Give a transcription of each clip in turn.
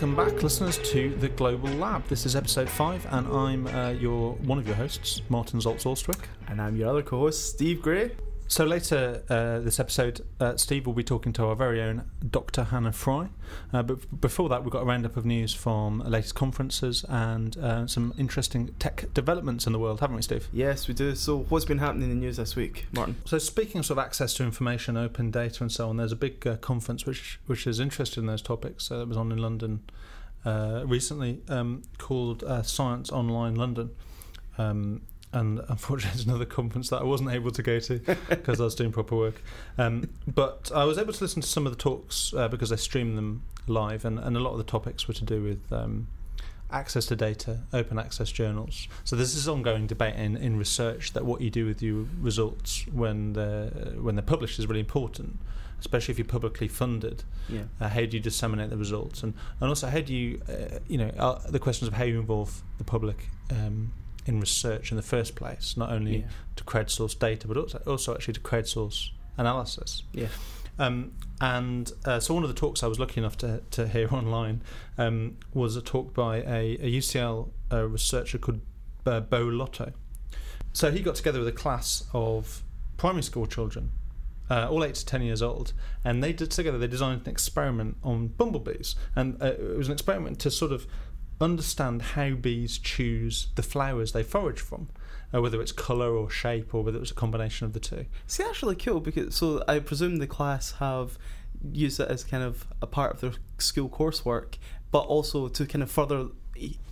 Welcome back, listeners, to the Global Lab. This is episode five, and I'm uh, your one of your hosts, Martin Zaltz Austwick. And I'm your other co host, Steve Gray. So later uh, this episode, uh, Steve will be talking to our very own Dr. Hannah Fry. Uh, but before that, we've got a roundup of news from latest conferences and uh, some interesting tech developments in the world, haven't we, Steve? Yes, we do. So, what's been happening in the news this week, Martin? So, speaking of, sort of access to information, open data, and so on, there's a big uh, conference which which is interested in those topics uh, that was on in London recently um, called Science Online London. Um, and unfortunately, it's another conference that I wasn't able to go to because I was doing proper work. Um, but I was able to listen to some of the talks uh, because I streamed them live, and, and a lot of the topics were to do with um, access to data, open access journals. So this ongoing debate in, in research that what you do with your results when they're, when they're published is really important. Especially if you're publicly funded, yeah. Uh, how do you disseminate the results, and and also how do you, uh, you know, uh, the questions of how you involve the public um, in research in the first place, not only Yeah. to crowdsource data, but also, also actually to crowdsource analysis. Yeah. Um, and uh, so one of the talks I was lucky enough to, to hear online um, was a talk by a, a UCL uh, researcher called uh, Beau Lotto. So he got together with a class of primary school children, uh, all eight to ten years old, and they did together. They designed an experiment on bumblebees, and uh, it was an experiment to sort of understand how bees choose the flowers they forage from, uh, whether it's colour or shape, or whether it was a combination of the two. See, that's really cool because so I presume the class have used it as kind of a part of their school coursework, but also to kind of further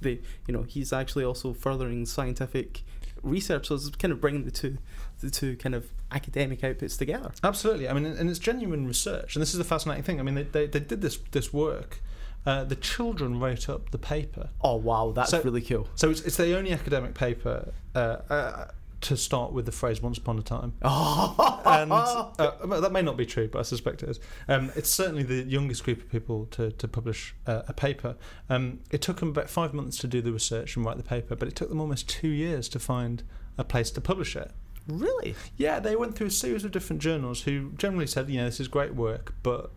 the you know he's actually also furthering scientific research, so it's kind of bringing the two the two kind of academic outputs together. Absolutely. I mean, and it's genuine research, and this is the fascinating thing. I mean, they they, they did this this work. Uh, the children wrote up the paper, Oh wow, that's So- really cool. so it's, it's the only academic paper uh, uh, to start with the phrase "once upon a time." Oh, and uh, that may not be true, but I suspect it is. Um, it's certainly the youngest group of people to, to publish uh, a paper. Um, it took them about five months to do the research and write the paper, but it took them almost two years to find a place to publish it. really? Yeah, they went through a series of different journals who generally said, you know, this is great work, but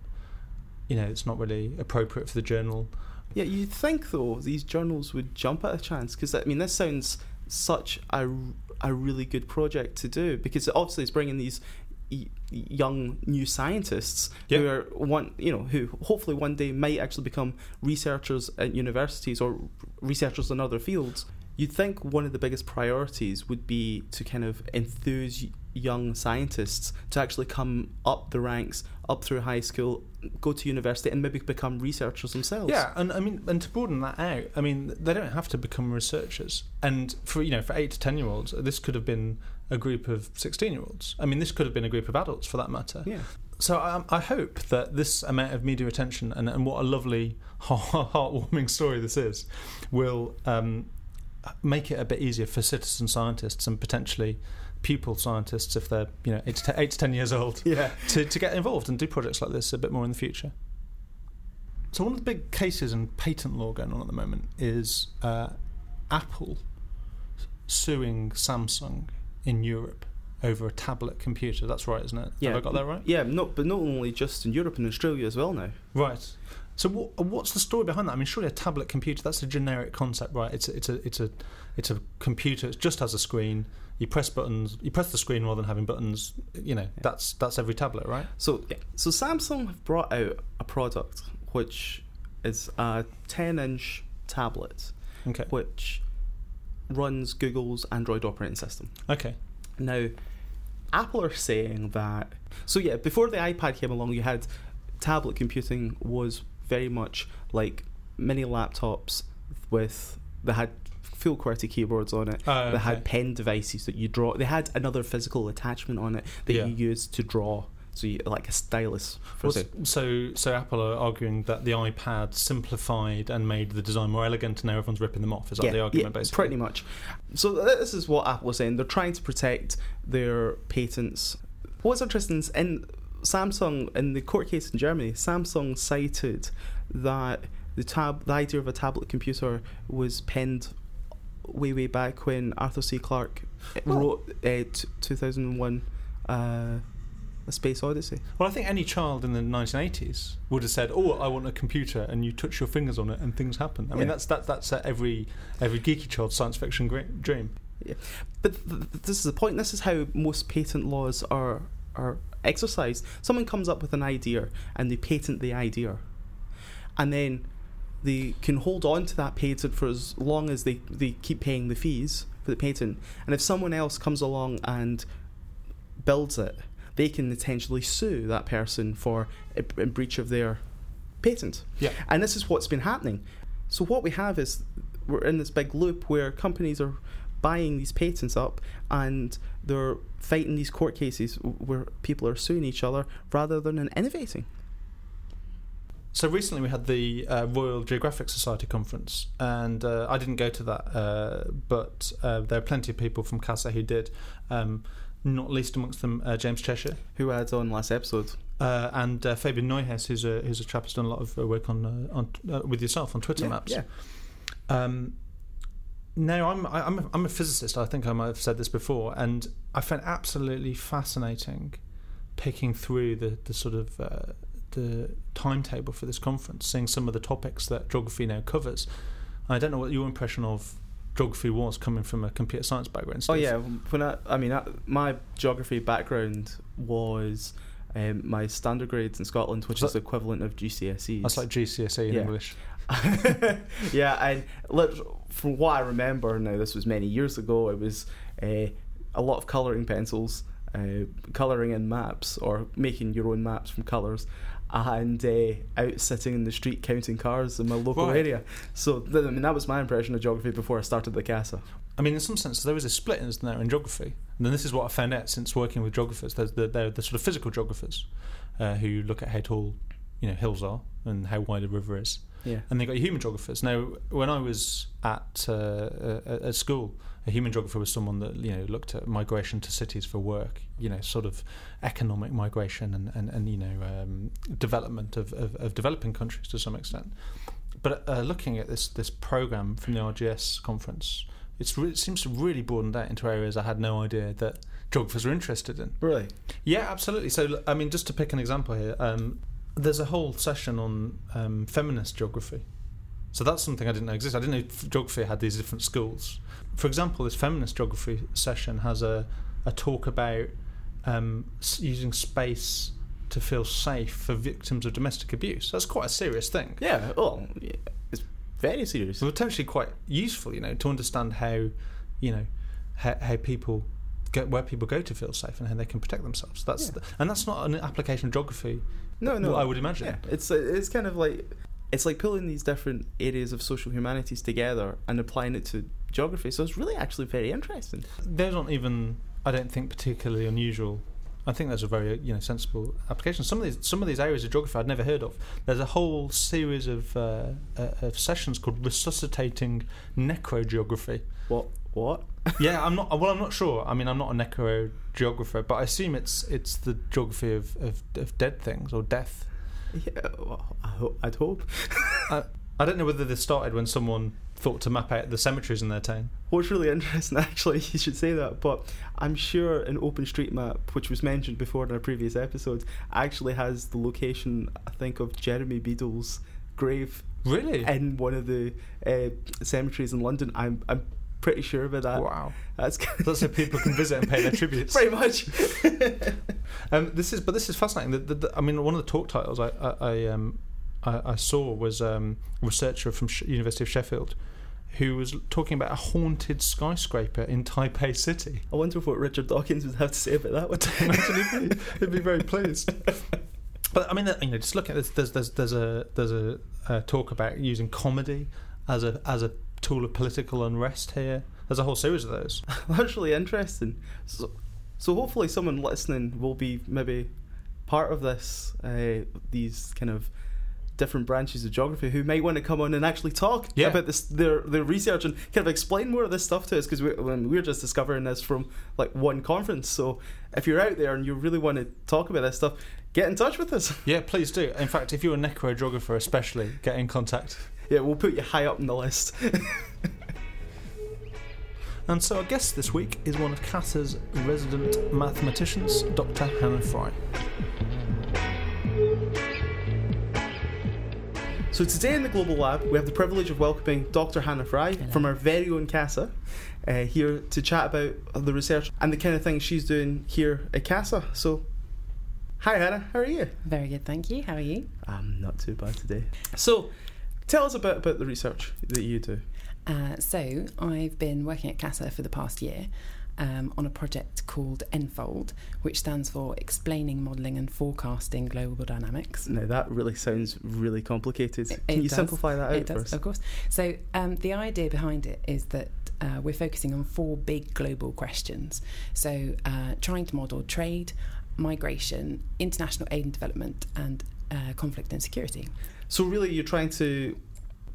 you know, it's not really appropriate for the journal. Yeah, you'd think though these journals would jump at a chance because I mean this sounds such a, a really good project to do because obviously it's bringing these young new scientists who are one you know who hopefully one day might actually become researchers at universities or researchers in other fields. You'd think one of the biggest priorities would be to kind of enthuse young scientists to actually come up the ranks, up through high school, go to university, and maybe become researchers themselves. Yeah, and I mean, and to broaden that out, I mean, they don't have to become researchers. And for you know, for eight to ten year olds, this could have been a group of sixteen year olds. I mean, this could have been a group of adults for that matter. Yeah. So I, I hope that this amount of media attention and, and what a lovely, heartwarming story this is, will um, make it a bit easier for citizen scientists and potentially pupil scientists, if they're you know eight to, ten, eight to ten years old, Yeah. to, to get involved and do projects like this a bit more in the future. So one of the big cases in patent law going on at the moment is uh, Apple suing Samsung in Europe over a tablet computer. That's right, isn't it? Have I got that right? Yeah, not but not only just in Europe and Australia as well now. Right. So what, what's the story behind that? I mean, surely a tablet computer, that's a generic concept, right? It's a, it's a, it's a, it's a computer, it just has a screen. You press buttons, you press the screen rather than having buttons. You know, that's, that's every tablet, right? So yeah, so Samsung have brought out a product which is a 10-inch tablet Okay. which runs Google's Android operating system. Okay. Now, Apple are saying that. So yeah, before the iPad came along, you had tablet computing was very much like mini laptops with they had full QWERTY keyboards on it. Oh, They had pen devices that you draw. They had another physical attachment on it that Yeah. you used to draw. So you, like a stylus. For Well, so, so Apple are arguing that the iPad simplified and made the design more elegant, and now everyone's ripping them off. Is that the argument, Yeah, basically? Pretty much. So uh, this is what Apple is saying. They're trying to protect their patents. What's interesting is in Samsung, in the court case in Germany, Samsung cited that the tab, the idea of a tablet computer was penned way way back when Arthur C. Clarke Well, wrote uh, t- 2001 uh, A Space Odyssey. Well, I think any child in the 1980s would have said, "Oh, I want a computer," and you touch your fingers on it, and things happen. I mean, Yeah. that's that, that's uh, every every geeky child's science fiction dream. But th- th- this is the point. This is how most patent laws are are exercised. Someone comes up with an idea and they patent the idea, and then they can hold on to that patent for as long as they, they keep paying the fees for the patent. And if someone else comes along and builds it, they can potentially sue that person for breach of their patent. Yeah. And this is what's been happening. So what we have is we're in this big loop where companies are buying these patents up and they're fighting these court cases where people are suing each other rather than innovating. So recently we had the uh, Royal Geographic Society conference, and uh, I didn't go to that, uh, but uh, there are plenty of people from CASA who did. Um, not least amongst them uh, James Cheshire Who I had on last episode? uh, and uh, Fabian Neuhaus, who's a who's a chap who's done a lot of work on uh, on uh, with yourself on Twitter yeah, Maps. Yeah. Um, no, I'm I- I'm a, I'm a physicist. I think I might have said this before, and I found absolutely fascinating picking through the the sort of uh, the timetable for this conference, seeing some of the topics that geography now covers. I don't know what your impression of geography was coming from a computer science background. Oh yeah, when I, I mean, I, my geography background was um, my standard grades in Scotland, which is the equivalent of GCSEs. that's like GCSE in Yeah. English. yeah, and from what I remember, now this was many years ago, it was uh, a lot of colouring pencils, uh, colouring in maps, or making your own maps from colours, and uh, out sitting in the street counting cars in my local Right. area. So, th- I mean, that was my impression of geography before I started the CASA. I mean, in some sense, there is a split, isn't there, in geography? And then this is what I found out since working with geographers. There's the, they're the sort of physical geographers uh, who look at how tall, you know, hills are and how wide a river is. Yeah. And they've got human geographers. Now, when I was at uh, at school, a human geographer was someone that you know looked at migration to cities for work. You know, sort of economic migration and and, and you know um, development of, of, of developing countries to some extent. But uh, looking at this this program from the RGS conference, it's re- it seems to really broadened out into areas I had no idea that geographers were interested in. Really? Yeah, absolutely. So, I mean, just to pick an example here, um, there's a whole session on um, feminist geography. So that's something I didn't know existed. I didn't know geography had these different schools. For example, this feminist geography session has a, a talk about um, using space to feel safe for victims of domestic abuse. That's quite a serious thing. Yeah. Yeah. it's very serious. Potentially quite useful, you know, to understand how, you know, how, how people go, where people go to feel safe and how they can protect themselves. That's Yeah. the, and that's not an application of geography. No, no. what I would imagine. Yeah, it's uh, it's kind of like it's like pulling these different areas of social humanities together and applying it to geography. So it's really actually very interesting. Those aren't even, I don't think, particularly unusual. I think there's a very you know sensible application. Some of these some of these areas of geography I'd never heard of. There's a whole series of uh, uh, of sessions called resuscitating necrogeography. What? What? yeah, I'm not. Well, I'm not sure. I mean, I'm not a necrogeographer, but I assume it's it's the geography of, of, of dead things or death. Yeah, well, I ho- I'd hope. I don't know whether this started when someone thought to map out the cemeteries in their town. What's really interesting, actually, you should say that, but I'm sure an OpenStreetMap, which was mentioned before in our previous episode, actually has the location, I think, of Jeremy Beadle's grave Really? in one of the uh, cemeteries in London. I'm I'm pretty sure about that. wow. That's good. lots of people can visit and pay their tributes. pretty much. Um, this is, but this is fascinating. The, the, the, I mean, one of the talk titles I, I, I, um, I, I saw was um, a researcher from Sh- University of Sheffield, who was talking about a haunted skyscraper in Taipei City. I wonder if what Richard Dawkins would have to say about that one. Imagine he'd be, he'd be very pleased. But I mean, you know, just look at this. There's there's there's a there's a, uh talk about using comedy as a as a tool of political unrest here. There's a whole series of those. That's really interesting. So, so hopefully someone listening will be maybe part of this, uh, these kind of different branches of geography who might want to come on and actually talk Yeah. about this their their research and kind of explain more of this stuff to us because we, we're just discovering this from like one conference so if you're out there and you really want to talk about this stuff get in touch with us Yeah, please do. In fact, if you're a necrogeographer, especially, get in contact. Yeah we'll put you high up in the list And so our guest this week is one of CASA's resident mathematicians, Dr. Hannah Fry. So today in the Global Lab, we have the privilege of welcoming Dr. Hannah Fry Hello. from our very own CASA uh, here to chat about the research and the kind of things she's doing here at CASA. So, hi Hannah, how are you? Very good, thank you. How are you? I'm not too bad today. So, tell us a bit about the research that you do. Uh, so, I've been working at CASA for the past year um, on a project called ENFOLD, which stands for Explaining, Modelling and Forecasting Global Dynamics. Now that really sounds really complicated. It- Can it you does. simplify that out It for does, us? of course. So, um, the idea behind it is that uh, we're focusing on four big global questions. So, uh, trying to model trade, migration, international aid and development, and uh, conflict and security. So really, you're trying to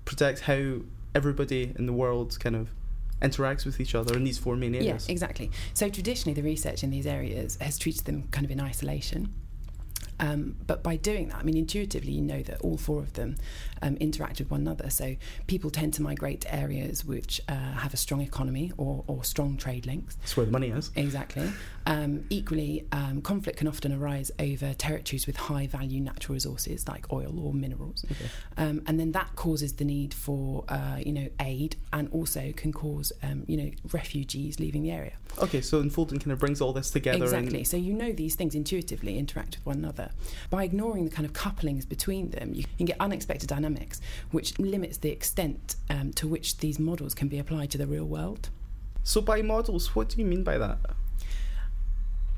protect how everybody in the world kind of interacts with each other in these four main Yeah, areas. exactly. So traditionally, the research in these areas has treated them kind of in isolation. Um, but by doing that, I mean, intuitively, you know that all four of them um, interact with one another. So people tend to migrate to areas which uh, have a strong economy or, or strong trade links. That's where the money is. Exactly. Um, equally, um, conflict can often arise over territories with high value natural resources like oil or minerals. Okay. Um, and then that causes the need for, uh, you know, aid and also can cause, um, you know, refugees leaving the area. Okay, so Enfolding kind of brings all this together. Exactly. And So you know these things intuitively interact with one another. By ignoring the kind of couplings between them, you can get unexpected dynamics, which limits the extent um, to which these models can be applied to the real world. so by models, what do you mean by that?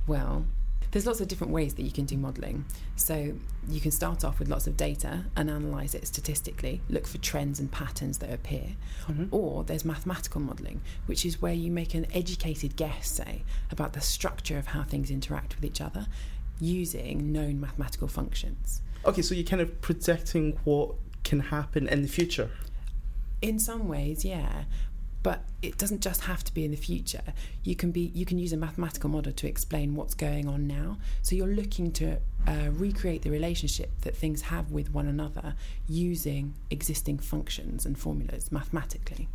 Well, there's lots of different ways that you can do modelling. So you can start off with lots of data and analyse it statistically, look for trends and patterns that appear. Mhm. Or there's mathematical modelling, which is where you make an educated guess, say, about the structure of how things interact with each other using known mathematical functions. Okay, so you're kind of predicting what can happen in the future. In some ways, yeah. But it doesn't just have to be in the future. You can be you can use a mathematical model to explain what's going on now. So you're looking to uh, recreate the relationship that things have with one another using existing functions and formulas mathematically.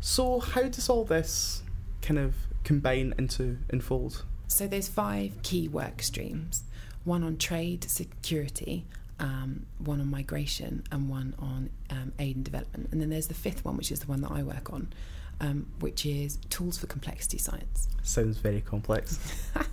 So how does all this kind of combine into Enfold? So there's five key work streams: one on trade, security, um, one on migration, and one on um, aid and development. And then there's the fifth one, which is the one that I work on, um, which is tools for complexity science. Sounds very complex.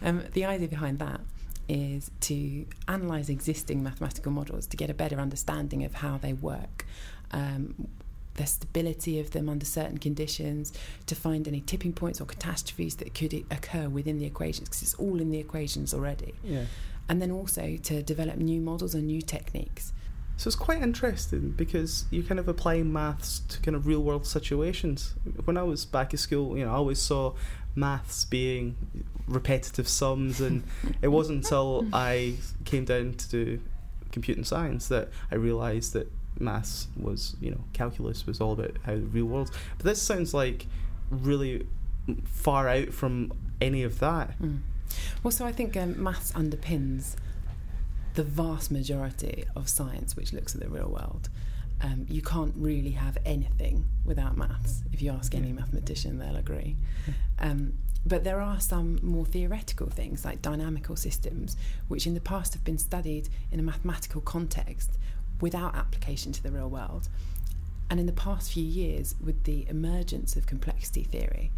Um, the idea behind that is to analyse existing mathematical models to get a better understanding of how they work, um, the stability of them under certain conditions, to find any tipping points or catastrophes that could occur within the equations, because it's all in the equations already. Yeah. And then also to develop new models and new techniques. So it's quite interesting because you're kind of applying maths to kind of real world situations. When I was back at school, you know, I always saw maths being repetitive sums, and it wasn't until I came down to do computing science that I realised that maths was, you know, calculus was all about how the real world. But this sounds like really far out from any of that. Mm. Well, so I think um, maths underpins the vast majority of science which looks at the real world. Um, you can't really have anything without maths. If you ask any mathematician, they'll agree. Um, but there are some more theoretical things like dynamical systems, which in the past have been studied in a mathematical context without application to the real world. And in the past few years, with the emergence of complexity theory,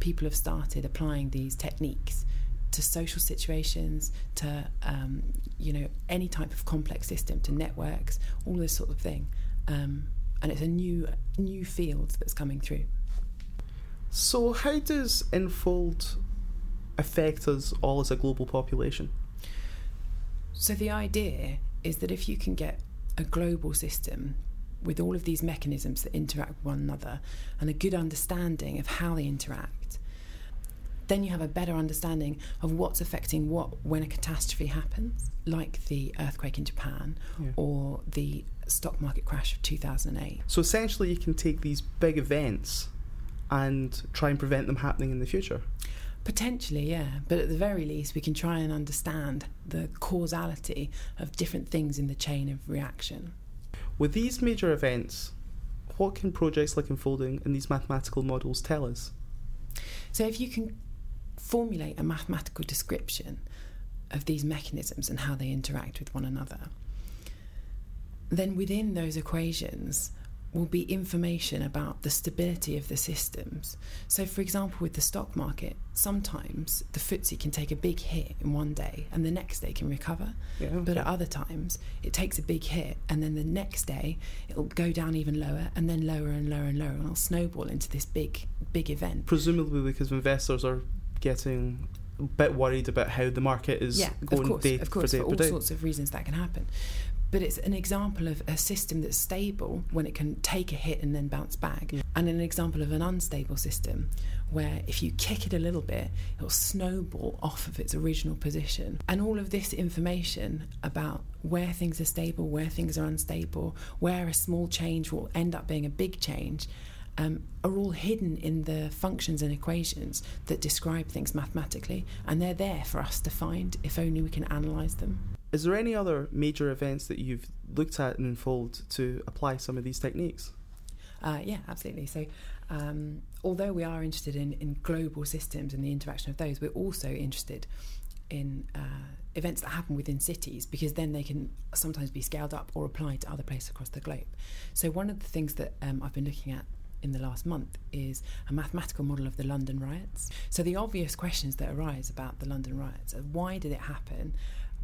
people have started applying these techniques to social situations, to um, you know any type of complex system, to networks, all this sort of thing. Um, and it's a new new field that's coming through. So, how does Enfold affect us all as a global population? So the idea is that if you can get a global system with all of these mechanisms that interact with one another and a good understanding of how they interact, then you have a better understanding of what's affecting what when a catastrophe happens, like the earthquake in Japan Yeah. or the stock market crash of 2008. So essentially, you can take these big events and try and prevent them happening in the future. Potentially, yeah. But at the very least, we can try and understand the causality of different things in the chain of reaction. With these major events, what can projects like Enfolding and these mathematical models tell us? So if you can formulate a mathematical description of these mechanisms and how they interact with one another, then within those equations will be information about the stability of the systems. So, for example, with the stock market, sometimes the FTSE can take a big hit in one day and the next day can recover. Yeah, But at other times, it takes a big hit and then the next day it'll go down even lower and then lower and lower and lower and it'll snowball into this big, big event. presumably because investors are getting a bit worried about how the market is yeah, going of course, day of course, for day for all day. sorts of reasons that can happen. But it's an example of a system that's stable when it can take a hit and then bounce back, Yeah. and an example of an unstable system where if you kick it a little bit, it'll snowball off of its original position. And all of this information about where things are stable, where things are unstable, where a small change will end up being a big change. Um, are all hidden in the functions and equations that describe things mathematically, and they're there for us to find if only we can analyse them. Is there any other major events that you've looked at and Enfold to apply some of these techniques? Uh, yeah, absolutely. So, um, although we are interested in, in global systems and the interaction of those, we're also interested in uh, events that happen within cities because then they can sometimes be scaled up or applied to other places across the globe. So, one of the things that um, I've been looking at in the last month is a mathematical model of the London riots. So, the obvious questions that arise about the London riots are why did it happen?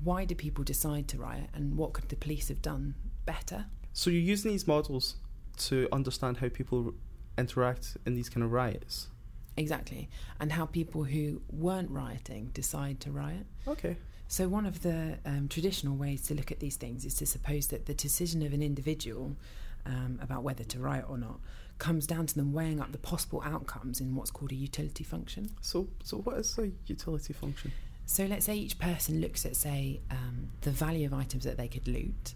Why did people decide to riot? And what could the police have done better? So you're using these models to understand how people interact in these kind of riots. Exactly. And how people who weren't rioting decide to riot. Okay. So, one of the um, traditional ways to look at these things is to suppose that the decision of an individual um, about whether to riot or not comes down to them weighing up the possible outcomes in what's called a utility function. So so what is a utility function? So, let's say each person looks at, say, um, the value of items that they could loot,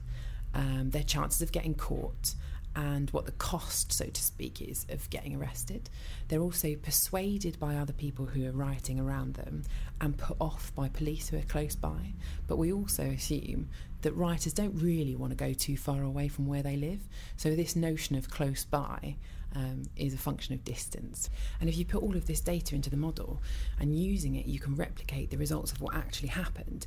um, their chances of getting caught, and what the cost, so to speak, is of getting arrested. They're also persuaded by other people who are rioting around them and put off by police who are close by. But we also assume that rioters don't really want to go too far away from where they live. So, this notion of close by um, is a function of distance. And if you put all of this data into the model and using it, you can replicate the results of what actually happened.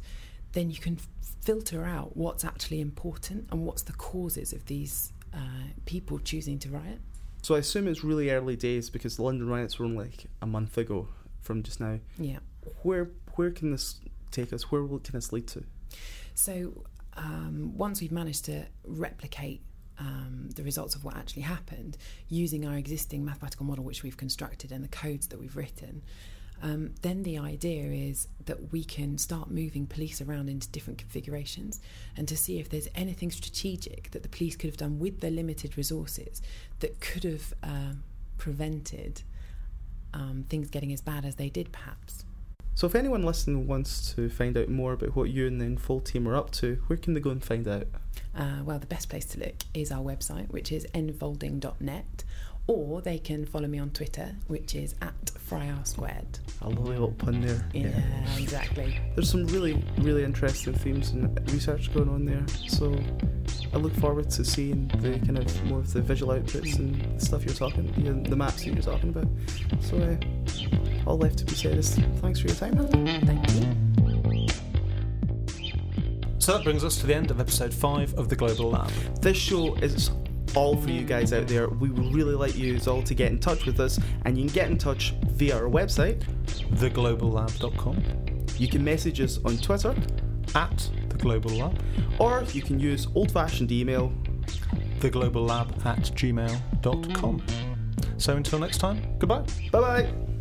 Then you can filter out what's actually important and what's the causes of these uh, people choosing to riot. So I assume it's really early days because the London riots were only like a month ago from just now. Yeah. Where where can this take us? Where will it can this lead to? So um, once we've managed to replicate um, the results of what actually happened using our existing mathematical model, which we've constructed, and the codes that we've written, um, then the idea is that we can start moving police around into different configurations and to see if there's anything strategic that the police could have done with their limited resources that could have um, prevented um, things getting as bad as they did, perhaps. So if anyone listening wants to find out more about what you and the Enfold team are up to, where can they go and find out? Uh, well, the best place to look is our website, which is enfolding.net, or they can follow me on Twitter, which is at FryR Squared. A lovely little pun there. Yeah, exactly. There's some really, really interesting themes and research going on there. So I look forward to seeing the kind of more of the visual outputs and the stuff you're talking, you know, the maps that you're talking about. So uh, all left to be said is thanks for your time. Thank you. So that brings us to the end of episode five of the Global Lab. This show is all for you guys out there. We would really like you all to get in touch with us, and you can get in touch via our website. theglobalLab.com, You can message us on Twitter, at the Global Lab, or you can use old-fashioned email. theglobalLab at gmail.com. So until next time, goodbye. Bye bye.